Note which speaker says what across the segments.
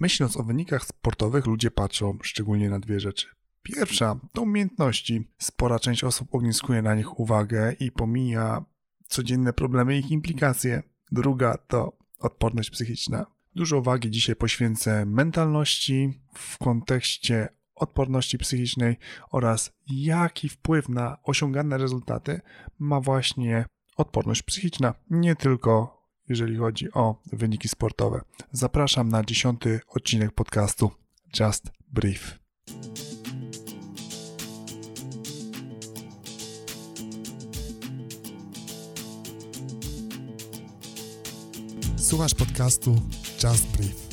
Speaker 1: Myśląc o wynikach sportowych, ludzie patrzą szczególnie na dwie rzeczy. Pierwsza to umiejętności. Spora część osób ogniskuje na nich uwagę i pomija codzienne problemy i ich implikacje. Druga to odporność psychiczna. Dużo uwagi dzisiaj poświęcę mentalności w kontekście odporności psychicznej oraz jaki wpływ na osiągane rezultaty ma właśnie odporność psychiczna, nie tylko jeżeli chodzi o wyniki sportowe. Zapraszam na dziesiąty odcinek podcastu Just Brief. Słuchasz podcastu Just Brief.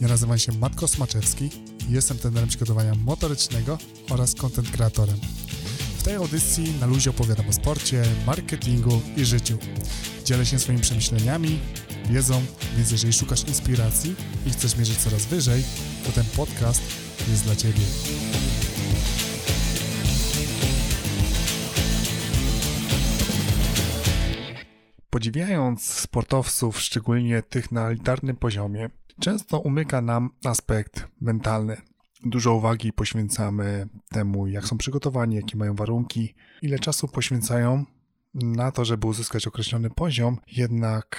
Speaker 1: Ja nazywam się Matko Smaczewski i jestem trenerem przygotowania motorycznego oraz content kreatorem. W tej audycji na luzie opowiadam o sporcie, marketingu i życiu. Dzielę się swoimi przemyśleniami, wiedzą, więc jeżeli szukasz inspiracji i chcesz mierzyć coraz wyżej, to ten podcast jest dla Ciebie. Podziwiając sportowców, szczególnie tych na elitarnym poziomie, często umyka nam aspekt mentalny. Dużo uwagi poświęcamy temu, jak są przygotowani, jakie mają warunki, ile czasu poświęcają na to, żeby uzyskać określony poziom, jednak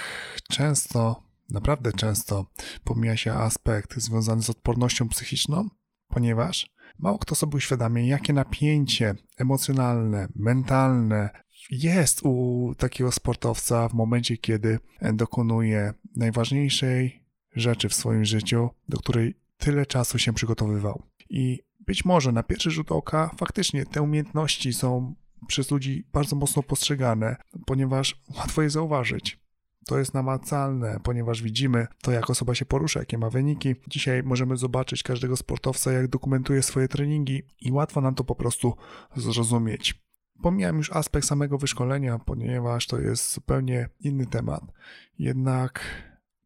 Speaker 1: często, naprawdę często pomija się aspekt związany z odpornością psychiczną, ponieważ mało kto sobie uświadamia, jakie napięcie emocjonalne, mentalne jest u takiego sportowca w momencie, kiedy dokonuje najważniejszej rzeczy w swoim życiu, do której tyle czasu się przygotowywał. I być może na pierwszy rzut oka faktycznie te umiejętności są przez ludzi bardzo mocno postrzegane, ponieważ łatwo je zauważyć. To jest namacalne, ponieważ widzimy to, jak osoba się porusza, jakie ma wyniki. Dzisiaj możemy zobaczyć każdego sportowca, jak dokumentuje swoje treningi i łatwo nam to po prostu zrozumieć. Pomijam już aspekt samego wyszkolenia, ponieważ to jest zupełnie inny temat. Jednak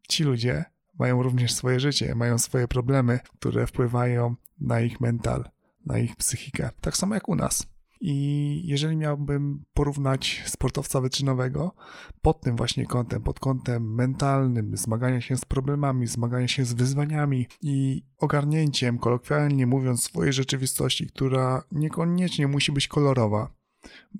Speaker 1: ci ludzie mają również swoje życie, mają swoje problemy, które wpływają na ich mental, na ich psychikę. Tak samo jak u nas. I jeżeli miałbym porównać sportowca wyczynowego pod tym właśnie kątem, pod kątem mentalnym, zmagania się z problemami, zmagania się z wyzwaniami i ogarnięciem, kolokwialnie mówiąc, swojej rzeczywistości, która niekoniecznie musi być kolorowa,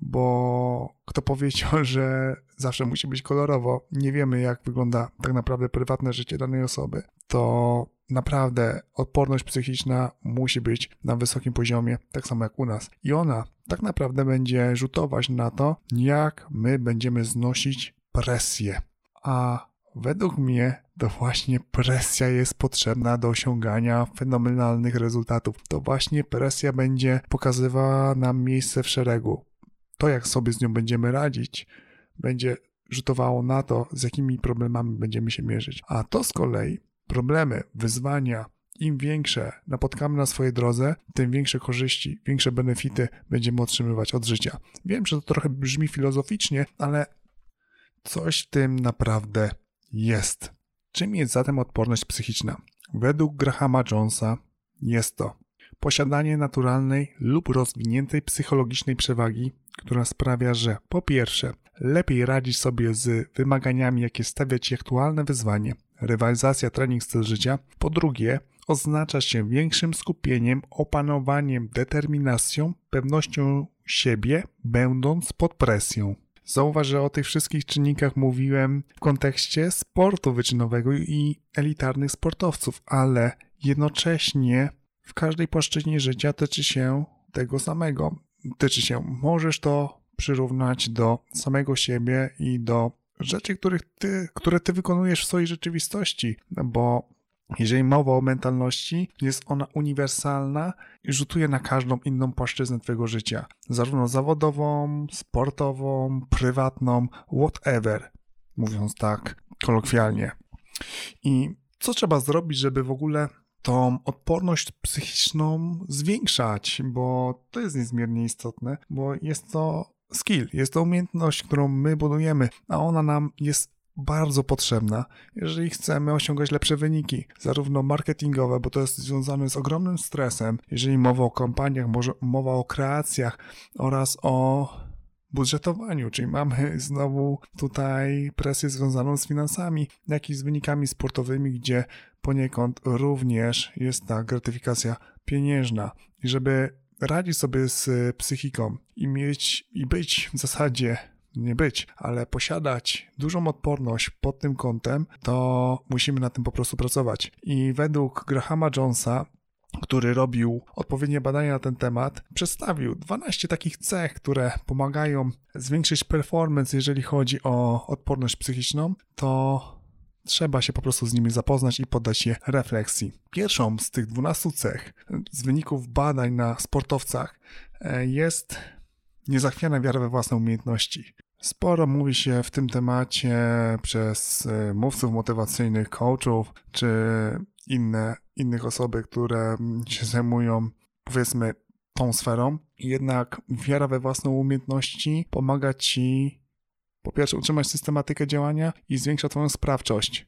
Speaker 1: bo kto powiedział, że zawsze musi być kolorowo, nie wiemy jak wygląda tak naprawdę prywatne życie danej osoby, to naprawdę odporność psychiczna musi być na wysokim poziomie, tak samo jak u nas. I ona tak naprawdę będzie rzutować na to, jak my będziemy znosić presję. A według mnie to właśnie presja jest potrzebna do osiągania fenomenalnych rezultatów. To właśnie presja będzie pokazywała nam miejsce w szeregu. To, jak sobie z nią będziemy radzić, będzie rzutowało na to, z jakimi problemami będziemy się mierzyć. A to z kolei problemy, wyzwania, im większe napotkamy na swojej drodze, tym większe korzyści, większe benefity będziemy otrzymywać od życia. Wiem, że to trochę brzmi filozoficznie, ale coś w tym naprawdę jest. Czym jest zatem odporność psychiczna? Według Grahama Jonesa jest to posiadanie naturalnej lub rozwiniętej psychologicznej przewagi, która sprawia, że po pierwsze, lepiej radzisz sobie z wymaganiami, jakie stawia ci aktualne wyzwanie, rywalizacja, trening, styl życia. Po drugie, oznacza się większym skupieniem, opanowaniem, determinacją, pewnością siebie, będąc pod presją. Zauważ, że o tych wszystkich czynnikach mówiłem w kontekście sportu wyczynowego i elitarnych sportowców, ale jednocześnie w każdej płaszczyźnie życia tyczy się tego samego. Tyczy się, możesz to przyrównać do samego siebie i do rzeczy, których ty, które ty wykonujesz w swojej rzeczywistości, bo jeżeli mowa o mentalności, jest ona uniwersalna i rzutuje na każdą inną płaszczyznę Twojego życia, zarówno zawodową, sportową, prywatną, whatever, mówiąc tak kolokwialnie. I co trzeba zrobić, żeby w ogóle tą odporność psychiczną zwiększać, bo to jest niezmiernie istotne, bo jest to skill, jest to umiejętność, którą my budujemy, a ona nam jest bardzo potrzebna, jeżeli chcemy osiągać lepsze wyniki, zarówno marketingowe, bo to jest związane z ogromnym stresem, jeżeli mowa o kampaniach, może mowa o kreacjach oraz o budżetowaniu, czyli mamy znowu tutaj presję związaną z finansami, jak i z wynikami sportowymi, gdzie poniekąd również jest ta gratyfikacja pieniężna. I żeby radzić sobie z psychiką i mieć i być w zasadzie nie być, ale posiadać dużą odporność pod tym kątem, to musimy na tym po prostu pracować. I według Grahama Jonesa który robił odpowiednie badania na ten temat, przedstawił 12 takich cech, które pomagają zwiększyć performance, jeżeli chodzi o odporność psychiczną, to trzeba się po prostu z nimi zapoznać i poddać je refleksji. Pierwszą z tych 12 cech z wyników badań na sportowcach e, jest niezachwiana wiara we własne umiejętności. Sporo mówi się w tym temacie przez e, mówców motywacyjnych, coachów czy inne, innych osoby, które się zajmują, powiedzmy, tą sferą. Jednak wiara we własne umiejętności pomaga ci, po pierwsze, utrzymać systematykę działania i zwiększa Twoją sprawczość.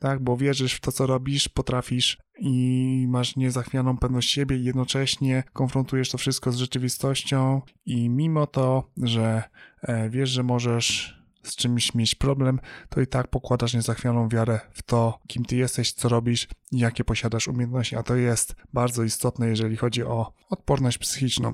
Speaker 1: Tak, bo wierzysz w to, co robisz, potrafisz i masz niezachwianą pewność siebie i jednocześnie konfrontujesz to wszystko z rzeczywistością. I mimo to, że e, wiesz, że możesz z czymś mieć problem, to i tak pokładasz niezachwianą wiarę w to, kim ty jesteś, co robisz i jakie posiadasz umiejętności, a to jest bardzo istotne, jeżeli chodzi o odporność psychiczną.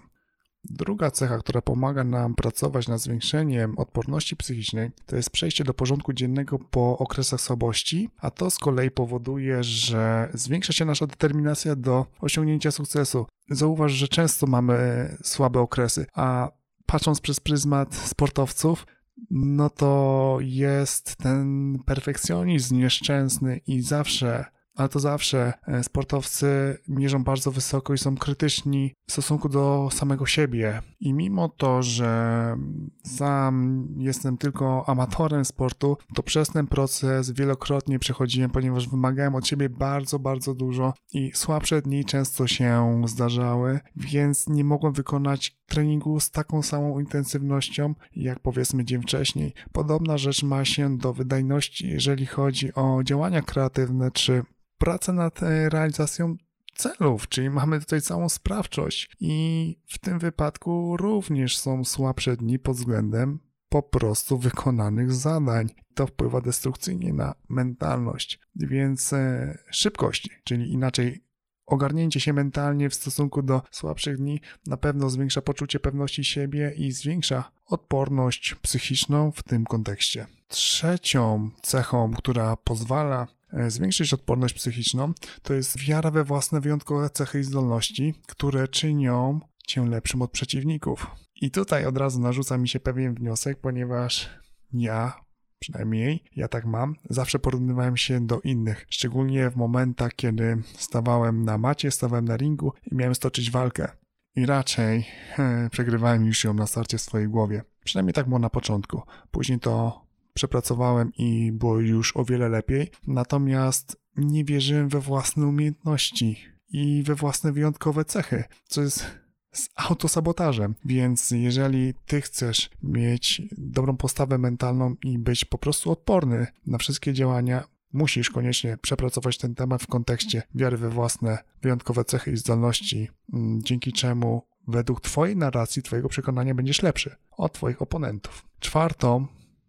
Speaker 1: Druga cecha, która pomaga nam pracować nad zwiększeniem odporności psychicznej, to jest przejście do porządku dziennego po okresach słabości, a to z kolei powoduje, że zwiększa się nasza determinacja do osiągnięcia sukcesu. Zauważ, że często mamy słabe okresy, a patrząc przez pryzmat sportowców, no to jest ten perfekcjonizm nieszczęsny i zawsze, ale to zawsze e, sportowcy mierzą bardzo wysoko i są krytyczni w stosunku do samego siebie. I mimo to, że sam jestem tylko amatorem sportu, to przez ten proces wielokrotnie przechodziłem, ponieważ wymagałem od siebie bardzo, bardzo dużo i słabsze dni często się zdarzały, więc nie mogłem wykonać treningu z taką samą intensywnością, jak powiedzmy dzień wcześniej. Podobna rzecz ma się do wydajności, jeżeli chodzi o działania kreatywne czy pracę nad e, realizacją celów, czyli mamy tutaj całą sprawczość i w tym wypadku również są słabsze dni pod względem po prostu wykonanych zadań. To wpływa destrukcyjnie na mentalność, więc e, szybkość, czyli inaczej ogarnięcie się mentalnie w stosunku do słabszych dni na pewno zwiększa poczucie pewności siebie i zwiększa odporność psychiczną w tym kontekście. Trzecią cechą, która pozwala zwiększyć odporność psychiczną, to jest wiara we własne wyjątkowe cechy i zdolności, które czynią cię lepszym od przeciwników. I tutaj od razu narzuca mi się pewien wniosek, ponieważ ja przynajmniej ja tak mam, zawsze porównywałem się do innych, szczególnie w momentach, kiedy stawałem na macie, stawałem na ringu i miałem stoczyć walkę. I raczej he, przegrywałem już ją na starcie w swojej głowie. Przynajmniej tak było na początku. Później to przepracowałem i było już o wiele lepiej. Natomiast nie wierzyłem we własne umiejętności i we własne wyjątkowe cechy, co jest z autosabotażem. Więc jeżeli ty chcesz mieć dobrą postawę mentalną i być po prostu odporny na wszystkie działania, musisz koniecznie przepracować ten temat w kontekście wiary we własne wyjątkowe cechy i zdolności, mm, dzięki czemu według Twojej narracji, Twojego przekonania będziesz lepszy od Twoich oponentów. Czwartą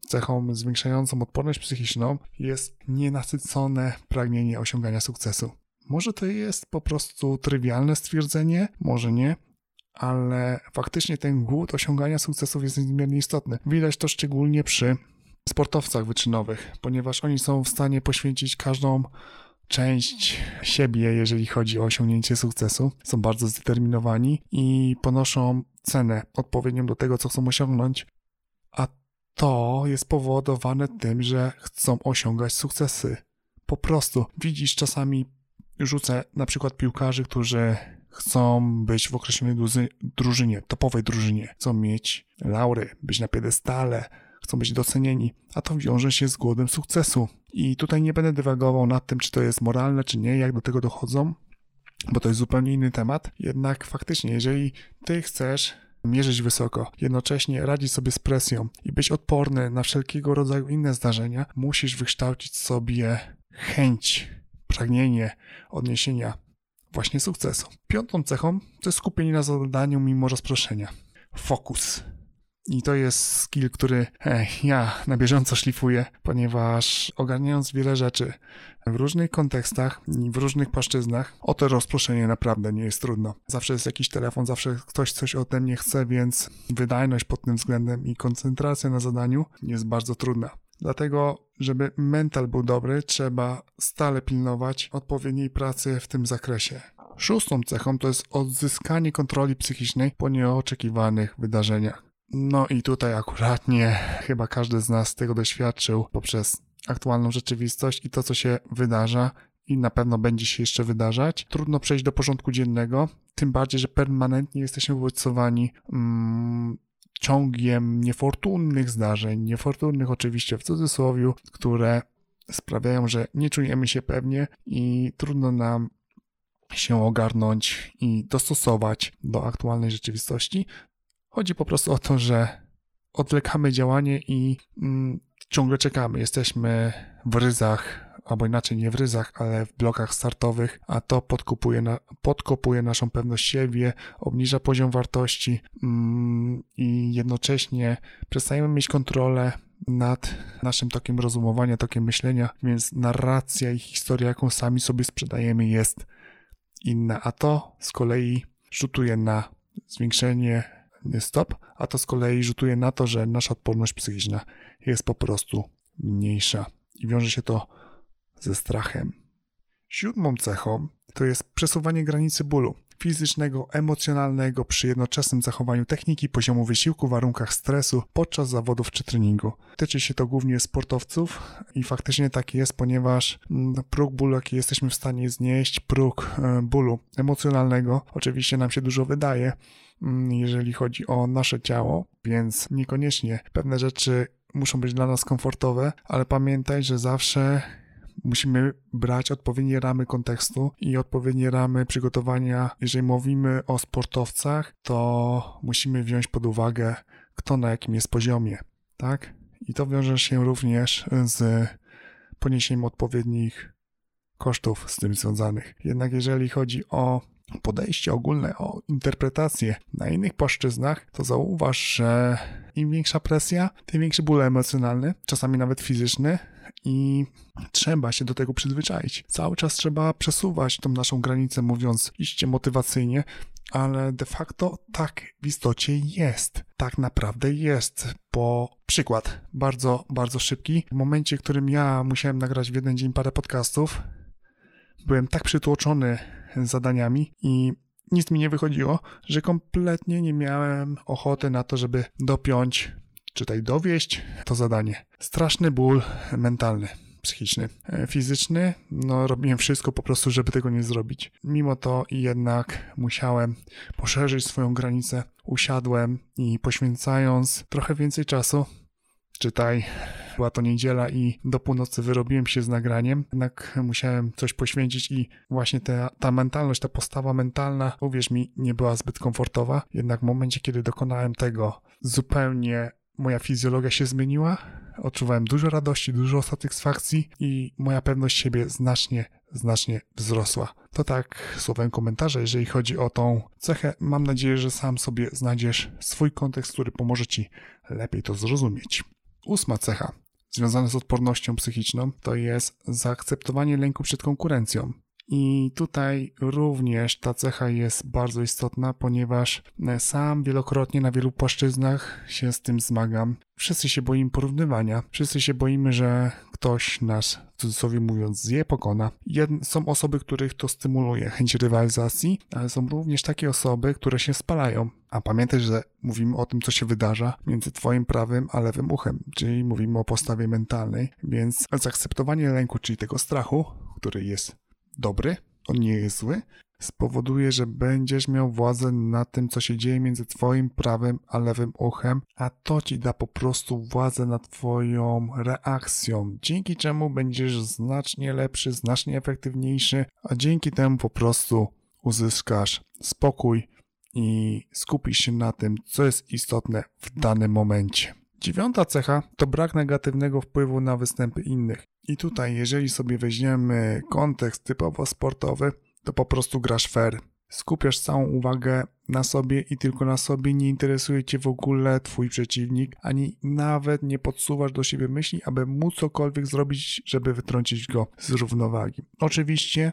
Speaker 1: cechą zwiększającą odporność psychiczną jest nienasycone pragnienie osiągania sukcesu. Może to jest po prostu trywialne stwierdzenie, może nie, ale faktycznie ten głód osiągania sukcesów jest niezmiernie istotny. Widać to szczególnie przy sportowcach wyczynowych, ponieważ oni są w stanie poświęcić każdą część siebie, jeżeli chodzi o osiągnięcie sukcesu. Są bardzo zdeterminowani i ponoszą cenę odpowiednią do tego, co chcą osiągnąć, to jest powodowane tym, że chcą osiągać sukcesy. Po prostu widzisz czasami rzucę na przykład piłkarzy, którzy chcą być w określonej drużynie, topowej drużynie, chcą mieć laury, być na piedestale, chcą być docenieni, a to wiąże się z głodem sukcesu. I tutaj nie będę dywagował nad tym, czy to jest moralne, czy nie, jak do tego dochodzą, bo to jest zupełnie inny temat. Jednak faktycznie, jeżeli ty chcesz mierzyć wysoko, jednocześnie radzić sobie z presją i być odporny na wszelkiego rodzaju inne zdarzenia, musisz wykształcić sobie chęć, pragnienie odniesienia właśnie sukcesu. Piątą cechą to jest skupienie na zadaniu mimo rozproszenia. Fokus. I to jest skill, który ja na bieżąco szlifuję, ponieważ ogarniając wiele rzeczy w różnych kontekstach i w różnych płaszczyznach, o to rozproszenie naprawdę nie jest trudno. Zawsze jest jakiś telefon, zawsze ktoś coś ode mnie chce, więc wydajność pod tym względem i koncentracja na zadaniu jest bardzo trudna. Dlatego, żeby mental był dobry, trzeba stale pilnować odpowiedniej pracy w tym zakresie. Szóstą cechą to jest odzyskanie kontroli psychicznej po nieoczekiwanych wydarzeniach. No i tutaj akuratnie chyba każdy z nas tego doświadczył poprzez aktualną rzeczywistość i to, co się wydarza i na pewno będzie się jeszcze wydarzać. Trudno przejść do porządku dziennego, tym bardziej, że permanentnie jesteśmy bodźcowani mm, ciągiem niefortunnych zdarzeń, niefortunnych oczywiście w cudzysłowie, które sprawiają, że nie czujemy się pewnie i trudno nam się ogarnąć i dostosować do aktualnej rzeczywistości. Chodzi po prostu o to, że odwlekamy działanie i mm, ciągle czekamy. Jesteśmy w ryzach, albo inaczej nie w ryzach, ale w blokach startowych, a to podkopuje, na, podkopuje naszą pewność siebie, obniża poziom wartości mm, i jednocześnie przestajemy mieć kontrolę nad naszym tokiem rozumowania, tokiem myślenia, więc narracja i historia, jaką sami sobie sprzedajemy, jest inna, a to z kolei rzutuje na zwiększenie stop, a to z kolei rzutuje na to, że nasza odporność psychiczna jest po prostu mniejsza i wiąże się to ze strachem. Siódmą cechą to jest przesuwanie granicy bólu fizycznego, emocjonalnego przy jednoczesnym zachowaniu techniki, poziomu wysiłku, warunkach stresu podczas zawodów czy treningu. Tyczy się to głównie sportowców i faktycznie tak jest, ponieważ mm, próg bólu, jaki jesteśmy w stanie znieść, próg e, bólu emocjonalnego, oczywiście nam się dużo wydaje, mm, jeżeli chodzi o nasze ciało, więc niekoniecznie pewne rzeczy muszą być dla nas komfortowe, ale pamiętaj, że zawsze musimy brać odpowiednie ramy kontekstu i odpowiednie ramy przygotowania. Jeżeli mówimy o sportowcach, to musimy wziąć pod uwagę, kto na jakim jest poziomie, tak? I to wiąże się również z poniesieniem odpowiednich kosztów z tym związanych. Jednak jeżeli chodzi o podejście ogólne, o interpretację na innych płaszczyznach, to zauważ, że im większa presja, tym większy ból emocjonalny, czasami nawet fizyczny, i trzeba się do tego przyzwyczaić. Cały czas trzeba przesuwać tą naszą granicę, mówiąc iście motywacyjnie, ale de facto tak w istocie jest. Tak naprawdę jest. Bo przykład bardzo, bardzo szybki. W momencie, w którym ja musiałem nagrać w jeden dzień parę podcastów, byłem tak przytłoczony zadaniami i nic mi nie wychodziło, że kompletnie nie miałem ochoty na to, żeby dopiąć czytaj dowieść to zadanie. Straszny ból mentalny psychiczny. E, fizyczny, no robiłem wszystko po prostu, żeby tego nie zrobić. Mimo to jednak musiałem poszerzyć swoją granicę. Usiadłem i poświęcając trochę więcej czasu, czytaj, była to niedziela i do północy wyrobiłem się z nagraniem, jednak musiałem coś poświęcić i właśnie ta, ta mentalność, ta postawa mentalna, uwierz mi, nie była zbyt komfortowa. Jednak w momencie, kiedy dokonałem tego zupełnie moja fizjologia się zmieniła, odczuwałem dużo radości, dużo satysfakcji i moja pewność siebie znacznie, znacznie wzrosła. To tak słowem komentarza, jeżeli chodzi o tą cechę. Mam nadzieję, że sam sobie znajdziesz swój kontekst, który pomoże ci lepiej to zrozumieć. Ósma cecha związana z odpornością psychiczną to jest zaakceptowanie lęku przed konkurencją. I tutaj również ta cecha jest bardzo istotna, ponieważ e, sam wielokrotnie na wielu płaszczyznach się z tym zmagam. Wszyscy się boimy porównywania, wszyscy się boimy, że ktoś nas, w cudzysłowie mówiąc, zje, pokona. są osoby, których to stymuluje chęć rywalizacji, ale są również takie osoby, które się spalają. A pamiętaj, że mówimy o tym, co się wydarza między twoim prawym a lewym uchem, czyli mówimy o postawie mentalnej, więc zaakceptowanie lęku, czyli tego strachu, który jest dobry, on nie jest zły, spowoduje, że będziesz miał władzę nad tym, co się dzieje między twoim prawym a lewym uchem, a to ci da po prostu władzę nad twoją reakcją, dzięki czemu będziesz znacznie lepszy, znacznie efektywniejszy, a dzięki temu po prostu uzyskasz spokój i skupisz się na tym, co jest istotne w danym momencie. Dziewiąta cecha to brak negatywnego wpływu na występy innych. I tutaj, jeżeli sobie weźmiemy kontekst typowo sportowy, to po prostu grasz fair. skupiasz całą uwagę na sobie i tylko na sobie, nie interesuje cię w ogóle twój przeciwnik, ani nawet nie podsuwasz do siebie myśli, aby móc cokolwiek zrobić, żeby wytrącić go z równowagi. Oczywiście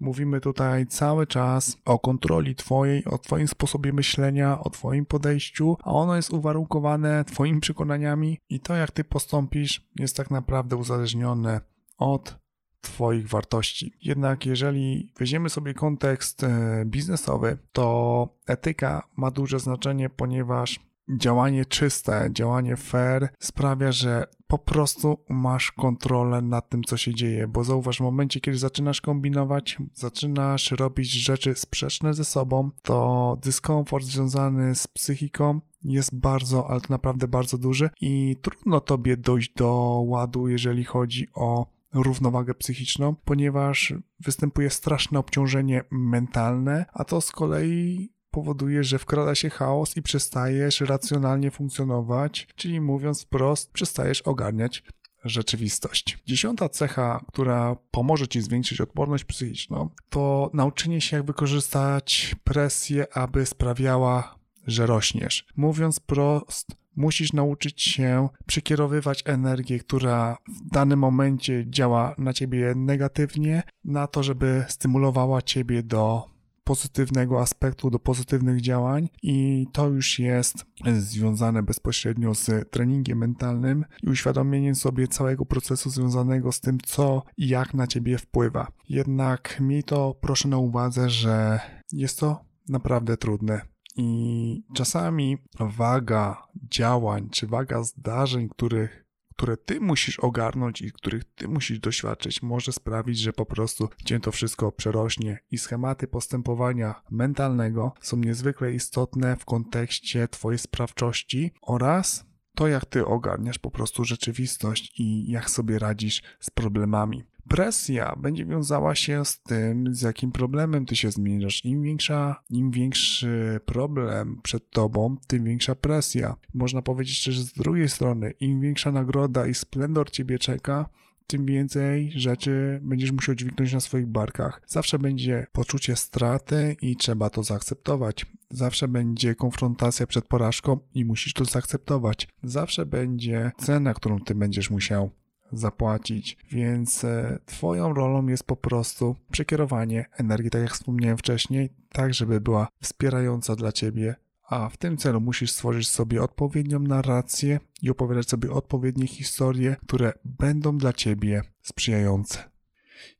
Speaker 1: Mówimy tutaj cały czas o kontroli Twojej, o Twoim sposobie myślenia, o Twoim podejściu, a ono jest uwarunkowane Twoimi przekonaniami i to, jak Ty postąpisz, jest tak naprawdę uzależnione od Twoich wartości. Jednak jeżeli weźmiemy sobie kontekst e, biznesowy, to etyka ma duże znaczenie, ponieważ działanie czyste, działanie fair sprawia, że po prostu masz kontrolę nad tym, co się dzieje, bo zauważ, w momencie, kiedy zaczynasz kombinować, zaczynasz robić rzeczy sprzeczne ze sobą, to dyskomfort związany z psychiką jest bardzo, ale naprawdę bardzo duży i trudno tobie dojść do ładu, jeżeli chodzi o równowagę psychiczną, ponieważ występuje straszne obciążenie mentalne, a to z kolei powoduje, że wkrada się chaos i przestajesz racjonalnie funkcjonować, czyli mówiąc wprost, przestajesz ogarniać rzeczywistość. Dziesiąta cecha, która pomoże Ci zwiększyć odporność psychiczną, to nauczenie się, jak wykorzystać presję, aby sprawiała, że rośniesz. Mówiąc prost, musisz nauczyć się przekierowywać energię, która w danym momencie działa na Ciebie negatywnie, na to, żeby stymulowała Ciebie do pozytywnego aspektu, do pozytywnych działań i to już jest związane bezpośrednio z treningiem mentalnym i uświadomieniem sobie całego procesu związanego z tym, co i jak na ciebie wpływa. Jednak miej to proszę na uwadze, że jest to naprawdę trudne. I czasami waga działań czy waga zdarzeń, których które ty musisz ogarnąć i których ty musisz doświadczyć, może sprawić, że po prostu cię to wszystko przerośnie. I schematy postępowania mentalnego są niezwykle istotne w kontekście twojej sprawczości oraz to, jak ty ogarniasz po prostu rzeczywistość i jak sobie radzisz z problemami. Presja będzie wiązała się z tym, z jakim problemem ty się zmierzasz. Im większa, im większy problem przed tobą, tym większa presja. Można powiedzieć też z drugiej strony, im większa nagroda i splendor ciebie czeka, tym więcej rzeczy będziesz musiał dźwignąć na swoich barkach. Zawsze będzie poczucie straty i trzeba to zaakceptować. Zawsze będzie konfrontacja przed porażką i musisz to zaakceptować. Zawsze będzie cena, którą ty będziesz musiał zapłacić, więc e, Twoją rolą jest po prostu przekierowanie energii, tak jak wspomniałem wcześniej, tak żeby była wspierająca dla Ciebie, a w tym celu musisz stworzyć sobie odpowiednią narrację i opowiadać sobie odpowiednie historie, które będą dla Ciebie sprzyjające.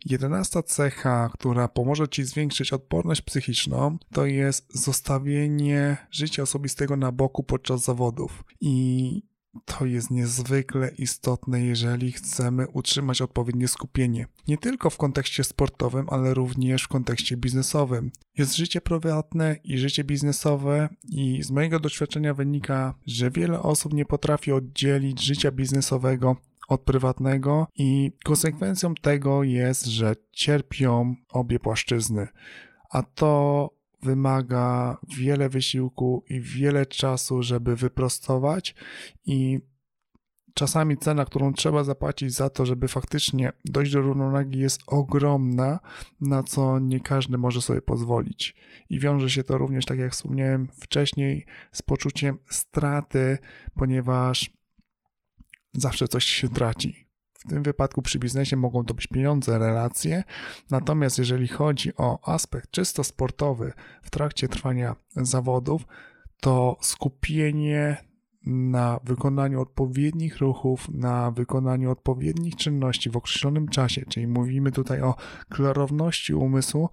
Speaker 1: Jedenasta cecha, która pomoże Ci zwiększyć odporność psychiczną, to jest zostawienie życia osobistego na boku podczas zawodów. I to jest niezwykle istotne, jeżeli chcemy utrzymać odpowiednie skupienie. Nie tylko w kontekście sportowym, ale również w kontekście biznesowym. Jest życie prywatne i życie biznesowe, i z mojego doświadczenia wynika, że wiele osób nie potrafi oddzielić życia biznesowego od prywatnego, i konsekwencją tego jest, że cierpią obie płaszczyzny. A to wymaga wiele wysiłku i wiele czasu, żeby wyprostować i czasami cena, którą trzeba zapłacić za to, żeby faktycznie dojść do równowagi jest ogromna, na co nie każdy może sobie pozwolić. I wiąże się to również, tak jak wspomniałem wcześniej, z poczuciem straty, ponieważ zawsze coś się traci. W tym wypadku przy biznesie mogą to być pieniądze, relacje. Natomiast jeżeli chodzi o aspekt czysto sportowy w trakcie trwania zawodów, to skupienie na wykonaniu odpowiednich ruchów, na wykonaniu odpowiednich czynności w określonym czasie, czyli mówimy tutaj o klarowności umysłu,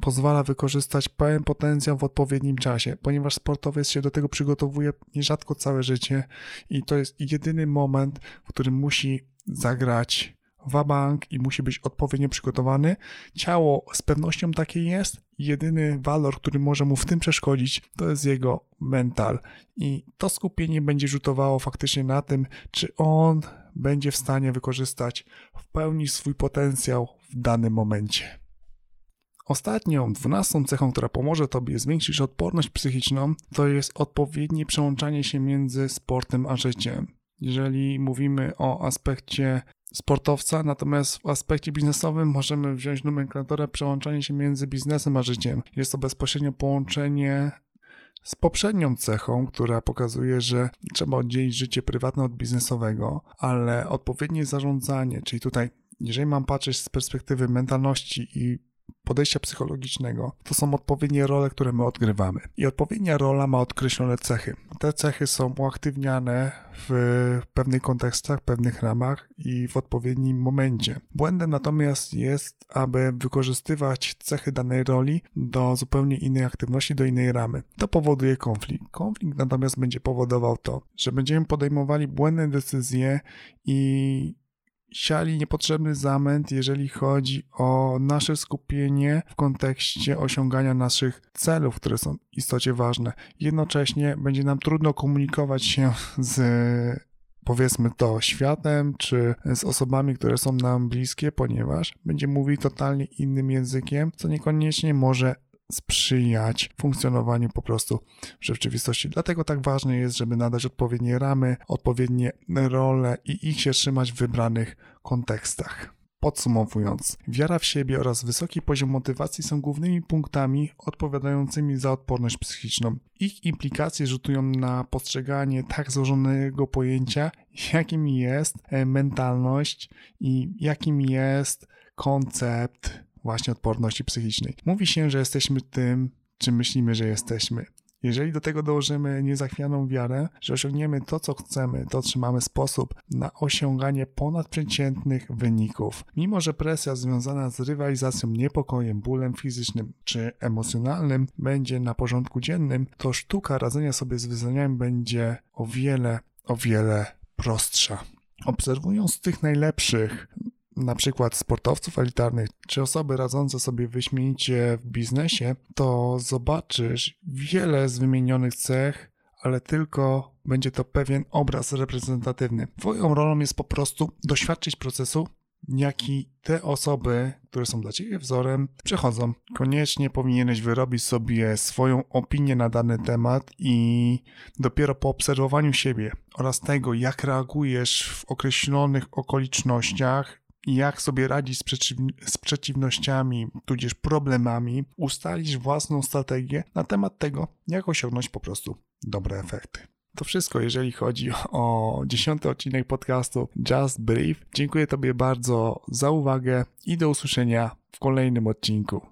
Speaker 1: pozwala wykorzystać pełen potencjał w odpowiednim czasie, ponieważ sportowiec się do tego przygotowuje nierzadko całe życie i to jest jedyny moment, w którym musi zagrać wabank i musi być odpowiednio przygotowany. Ciało z pewnością takie jest. Jedyny walor, który może mu w tym przeszkodzić, to jest jego mental. I to skupienie będzie rzutowało faktycznie na tym, czy on będzie w stanie wykorzystać w pełni swój potencjał w danym momencie. Ostatnią, dwunastą cechą, która pomoże Tobie zwiększyć odporność psychiczną, to jest odpowiednie przełączanie się między sportem a życiem. Jeżeli mówimy o aspekcie sportowca, natomiast w aspekcie biznesowym możemy wziąć nomenklaturę przełączanie się między biznesem a życiem. Jest to bezpośrednio połączenie z poprzednią cechą, która pokazuje, że trzeba oddzielić życie prywatne od biznesowego, ale odpowiednie zarządzanie, czyli tutaj, jeżeli mam patrzeć z perspektywy mentalności i podejścia psychologicznego, to są odpowiednie role, które my odgrywamy. I odpowiednia rola ma określone cechy. Te cechy są uaktywniane w pewnych kontekstach, pewnych ramach i w odpowiednim momencie. Błędem natomiast jest, aby wykorzystywać cechy danej roli do zupełnie innej aktywności, do innej ramy. To powoduje konflikt. Konflikt natomiast będzie powodował to, że będziemy podejmowali błędne decyzje i siali niepotrzebny zamęt, jeżeli chodzi o nasze skupienie w kontekście osiągania naszych celów, które są w istocie ważne. Jednocześnie będzie nam trudno komunikować się z powiedzmy to światem, czy z osobami, które są nam bliskie, ponieważ będzie mówił totalnie innym językiem, co niekoniecznie może sprzyjać funkcjonowaniu po prostu w rzeczywistości. Dlatego tak ważne jest, żeby nadać odpowiednie ramy, odpowiednie role i ich się trzymać w wybranych kontekstach. Podsumowując, wiara w siebie oraz wysoki poziom motywacji są głównymi punktami odpowiadającymi za odporność psychiczną. Ich implikacje rzutują na postrzeganie tak złożonego pojęcia, jakim jest e, mentalność i jakim jest koncept właśnie odporności psychicznej. Mówi się, że jesteśmy tym, czym myślimy, że jesteśmy. Jeżeli do tego dołożymy niezachwianą wiarę, że osiągniemy to, co chcemy, to otrzymamy sposób na osiąganie ponadprzeciętnych wyników. Mimo, że presja związana z rywalizacją, niepokojem, bólem fizycznym czy emocjonalnym będzie na porządku dziennym, to sztuka radzenia sobie z wyzwaniami będzie o wiele, o wiele prostsza. Obserwując tych najlepszych, na przykład sportowców elitarnych, czy osoby radzące sobie wyśmienicie w biznesie, to zobaczysz wiele z wymienionych cech, ale tylko będzie to pewien obraz reprezentatywny. Twoją rolą jest po prostu doświadczyć procesu, jaki te osoby, które są dla Ciebie wzorem, przechodzą. Koniecznie powinieneś wyrobić sobie swoją opinię na dany temat i dopiero po obserwowaniu siebie oraz tego, jak reagujesz w określonych okolicznościach, jak sobie radzić z, z przeciwnościami, tudzież problemami, ustalić własną strategię na temat tego, jak osiągnąć po prostu dobre efekty. To wszystko, jeżeli chodzi o dziesiąty odcinek podcastu Just Brief. Dziękuję Tobie bardzo za uwagę i do usłyszenia w kolejnym odcinku.